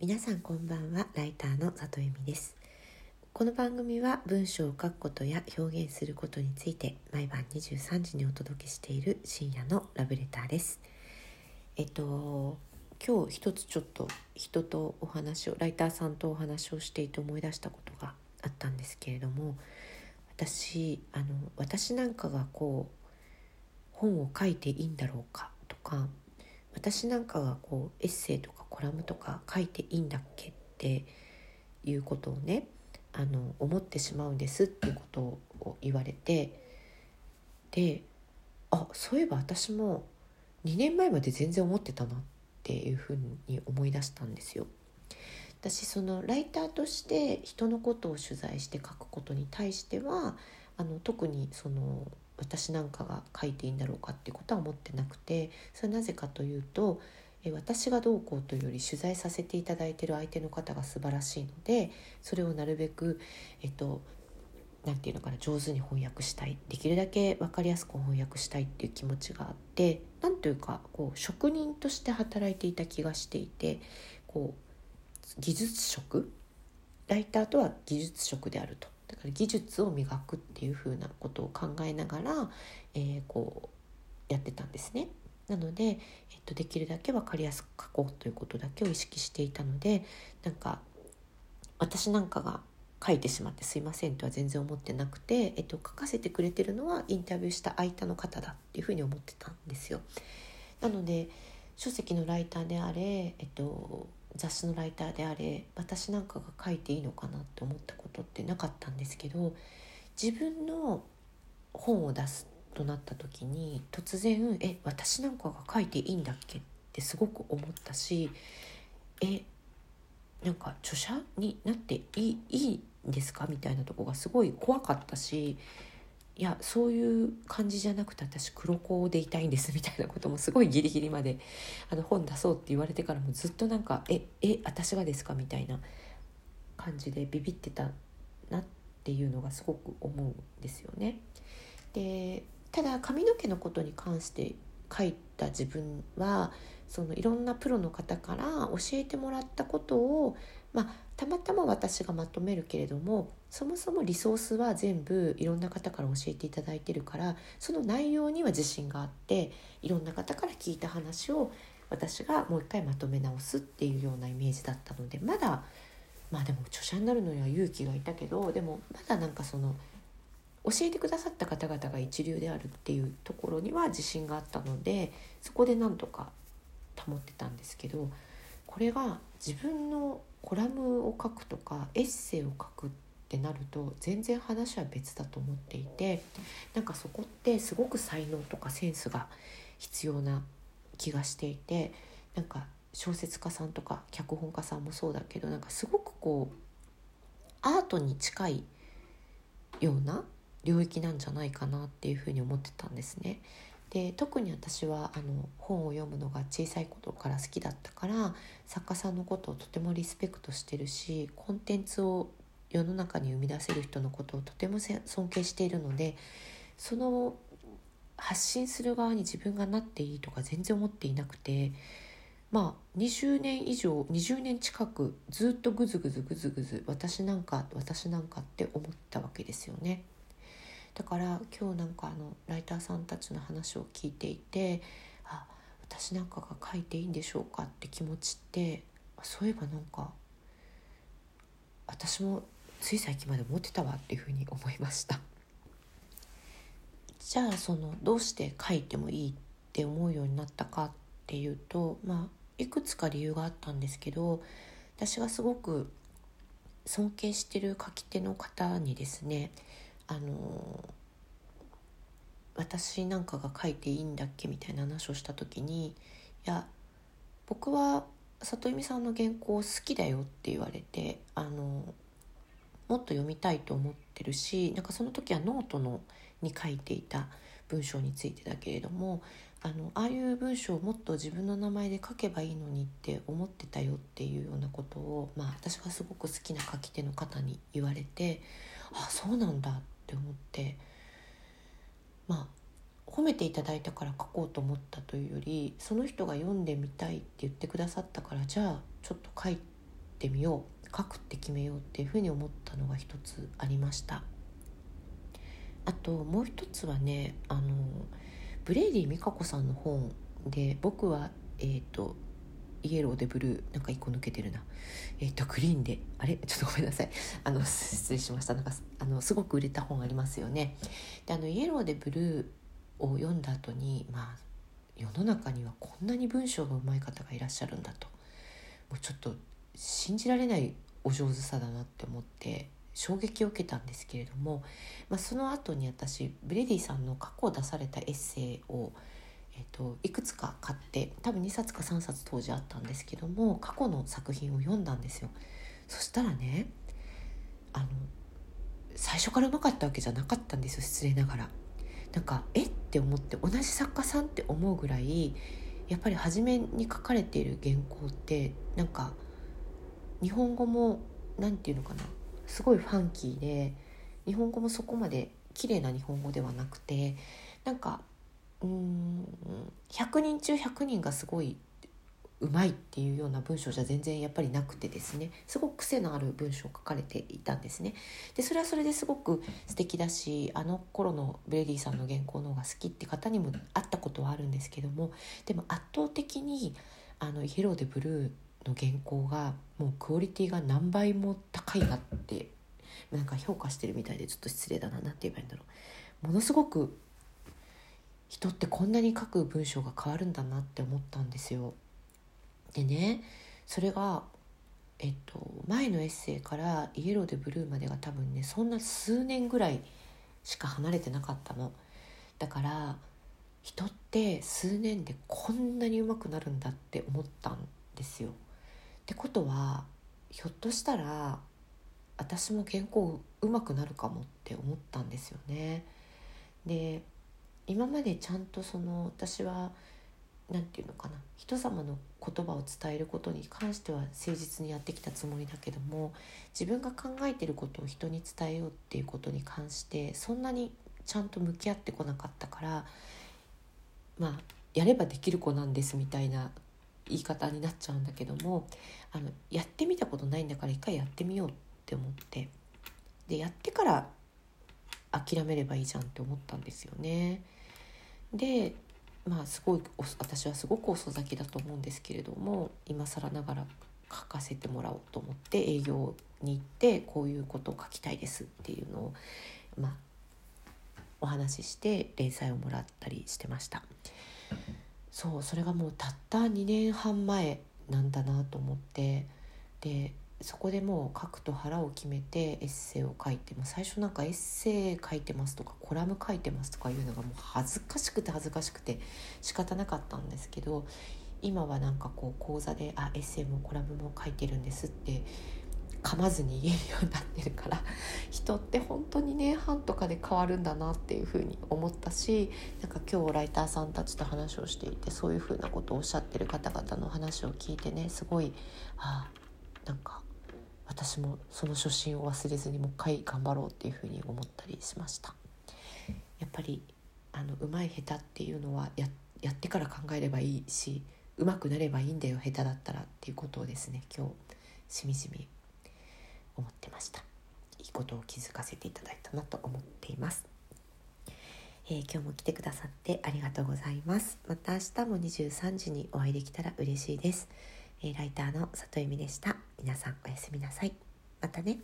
皆さんこんばんはライターの里由美です。この番組は文章を書くことや表現することについて毎晩23時にお届けしている深夜のラブレターです。えっと今日一つちょっと人とお話をライターさんとお話をしていて思い出したことがあったんですけれども私あの私なんかがこう本を書いていいんだろうかとか私なんかがこうエッセイとかコラムとか書いていいんだっけっていうことをねあの思ってしまうんですっていうことを言われてであそういえば私も2年前まで全然思ってたなっていうふうに思い出したんですよ。私そのライターとして人のことを取材して書くことに対してはあの特にその私なんかが書いていいんだろうかっていうことは思ってなくてそれはなぜかというと私がどうこうというより取材させていただいてる相手の方が素晴らしいのでそれをなるべくえっと何て言うのかな上手に翻訳したいできるだけ分かりやすく翻訳したいっていう気持ちがあって何というかこう職人として働いていた気がしていてこう技術職？ライターとは技術職であるとだから技術を磨くっていうふうなことを考えながら、えー、こうやってたんですね。なので、えっと、できるだけ分かりやすく書こうということだけを意識していたのでなんか私なんかが書いてしまってすいませんとは全然思ってなくて、えっと、書かせてくれてるのはインタビューした相手の方だっていうふうに思ってたんですよ。なので書籍のライターであれ、えっと、雑誌のライターであれ私なんかが書いていいのかなって思ったことってなかったんですけど自分の本を出すとなった時に突然「え私なんかが書いていいんだっけ?」ってすごく思ったし「えなんか著者になっていいいいんですか?」みたいなとこがすごい怖かったしいやそういう感じじゃなくて私黒子でいたいんですみたいなこともすごいギリギリまであの本出そうって言われてからもずっとなんか「ええ私がですか?」みたいな感じでビビってたなっていうのがすごく思うんですよね。でただ髪の毛のことに関して書いた自分はそのいろんなプロの方から教えてもらったことを、まあ、たまたま私がまとめるけれどもそもそもリソースは全部いろんな方から教えていただいてるからその内容には自信があっていろんな方から聞いた話を私がもう一回まとめ直すっていうようなイメージだったのでまだまあでも著者になるのには勇気がいたけどでもまだなんかその教えてくださった方々が一流であるっていうところには自信があったのでそこでなんとか保ってたんですけどこれが自分のコラムを書くとかエッセイを書くってなると全然話は別だと思っていてなんかそこってすごく才能とかセンスが必要な気がしていてなんか小説家さんとか脚本家さんもそうだけどなんかすごくこうアートに近いような領域なんじゃないかなっていうふうに思ってたんですね。で特に私はあの本を読むのが小さい頃から好きだったから作家さんのことをとてもリスペクトしてるしコンテンツを世の中に生み出せる人のことをとても尊敬しているのでその発信する側に自分がなっていいとか全然思っていなくてまあ20年以上20年近くずっとグズグズグズグズ私なんか私なんかって思ったわけですよね。だから今日なんかあのライターさんたちの話を聞いていてあ私なんかが書いていいんでしょうかって気持ちってそういえばなんか私もつい最近まで持ってたわっていうふうに思いました。じゃあそのどうして書いてもいいって思うようになったかっていうとまあいくつか理由があったんですけど私がすごく尊敬してる書き手の方にですねあの私なんかが書いていいんだっけみたいな話をした時にいや僕は里見さんの原稿好きだよって言われてあのもっと読みたいと思ってるしなんかその時はノートのに書いていた文章についてだけれどもあのああいう文章をもっと自分の名前で書けばいいのにって思ってたよっていうようなことを、まあ、私がすごく好きな書き手の方に言われてあそうなんだっって思ってまあ褒めていただいたから書こうと思ったというよりその人が読んでみたいって言ってくださったからじゃあちょっと書いてみよう書くって決めようっていうふうに思ったのが一つありました。あともう一つはねあのブレイディみかこさんの本で僕はえっ、ー、とイエローでブルーなんか一個抜けてるな。えっ、ー、とグリーンで。あれ？ちょっとごめんなさい。あの失礼しました。なんかあのすごく売れた本ありますよね。であのイエローでブルーを読んだ後にまあ世の中にはこんなに文章がうまい方がいらっしゃるんだと。もうちょっと信じられないお上手さだなって思って衝撃を受けたんですけれども、まあ、その後に私ブレディさんの過去出されたエッセイを、えーと、いくつか買って多分2冊か3冊当時あったんですけども過去の作品を読んだんですよ。そしたらねあの最初からうまかったわけじゃなかったんですよ失礼ながら。なんかえって思って同じ作家さんって思うぐらいやっぱり初めに書かれている原稿ってなんか日本語も何て言うのかなすごいファンキーで日本語もそこまで綺麗な日本語ではなくてなんかうん100人中100人がすごいうまいっていうような文章じゃ全然やっぱりなくてですねすごく癖のある文章を書かれていたんですね。でそれはそれですごく素敵だしあの頃のブレディさんの原稿の方が好きって方にも会ったことはあるんですけどもでも圧倒的にあのイエローでブルーの原稿がもうクオリティが何倍も高いなってなんか評価してるみたいでちょっと失礼だな何て言えばいいんだろうものすごく人ってこんなに書く文章が変わるんだなって思ったんですよ。でねそれがえっと前のエッセイから「イエローでブルー」までが多分ねそんな数年ぐらいしか離れてなかったの。だから人って数年でこんなに上手くなるんだって思ったんですよ。ってことはひょっとしたら私も原稿上手くなるかもって思ったんですよね。で今までちゃんとその私は何て言うのかな人様の言葉を伝えることに関しては誠実にやってきたつもりだけども自分が考えてることを人に伝えようっていうことに関してそんなにちゃんと向き合ってこなかったからまあやればできる子なんですみたいな言い方になっちゃうんだけどもあのやってみたことないんだから一回やってみようって思ってでやってから諦めればいいじゃんって思ったんですよね。でまあすごい私はすごく遅咲きだと思うんですけれども今更ながら書かせてもらおうと思って営業に行ってこういうことを書きたいですっていうのをまあお話しして連載をもらったりしてました。そうそれがもうたった2年半前なんだなと思ってでそこでもう書くと腹を決めてエッセイを書いて、ま最初なんかエッセイ書いてますとかコラム書いてますとかいうのがもう恥ずかしくて恥ずかしくて仕方なかったんですけど今はなんかこう講座で「あエッセイもコラムも書いてるんです」って噛まずに言えるようになってるから人って本当に年半とかで変わるんだなっていうふうに思ったしなんか今日ライターさんたちと話をしていてそういうふうなことをおっしゃってる方々の話を聞いてねすごいあなんか私もその初心を忘れずにもう一回頑張ろうっていうふうに思ったりしました。やっぱりあの上手い下手っていうのはややってから考えればいいし上手くなればいいんだよ下手だったらっていうことをですね今日しみじみ思ってました。いいことを気づかせていただいたなと思っています、え、今日も来てくださってありがとうございます。また明日も23時にお会いできたら嬉しいです。えライターの里由美でした。皆さんおやすみなさい。またね。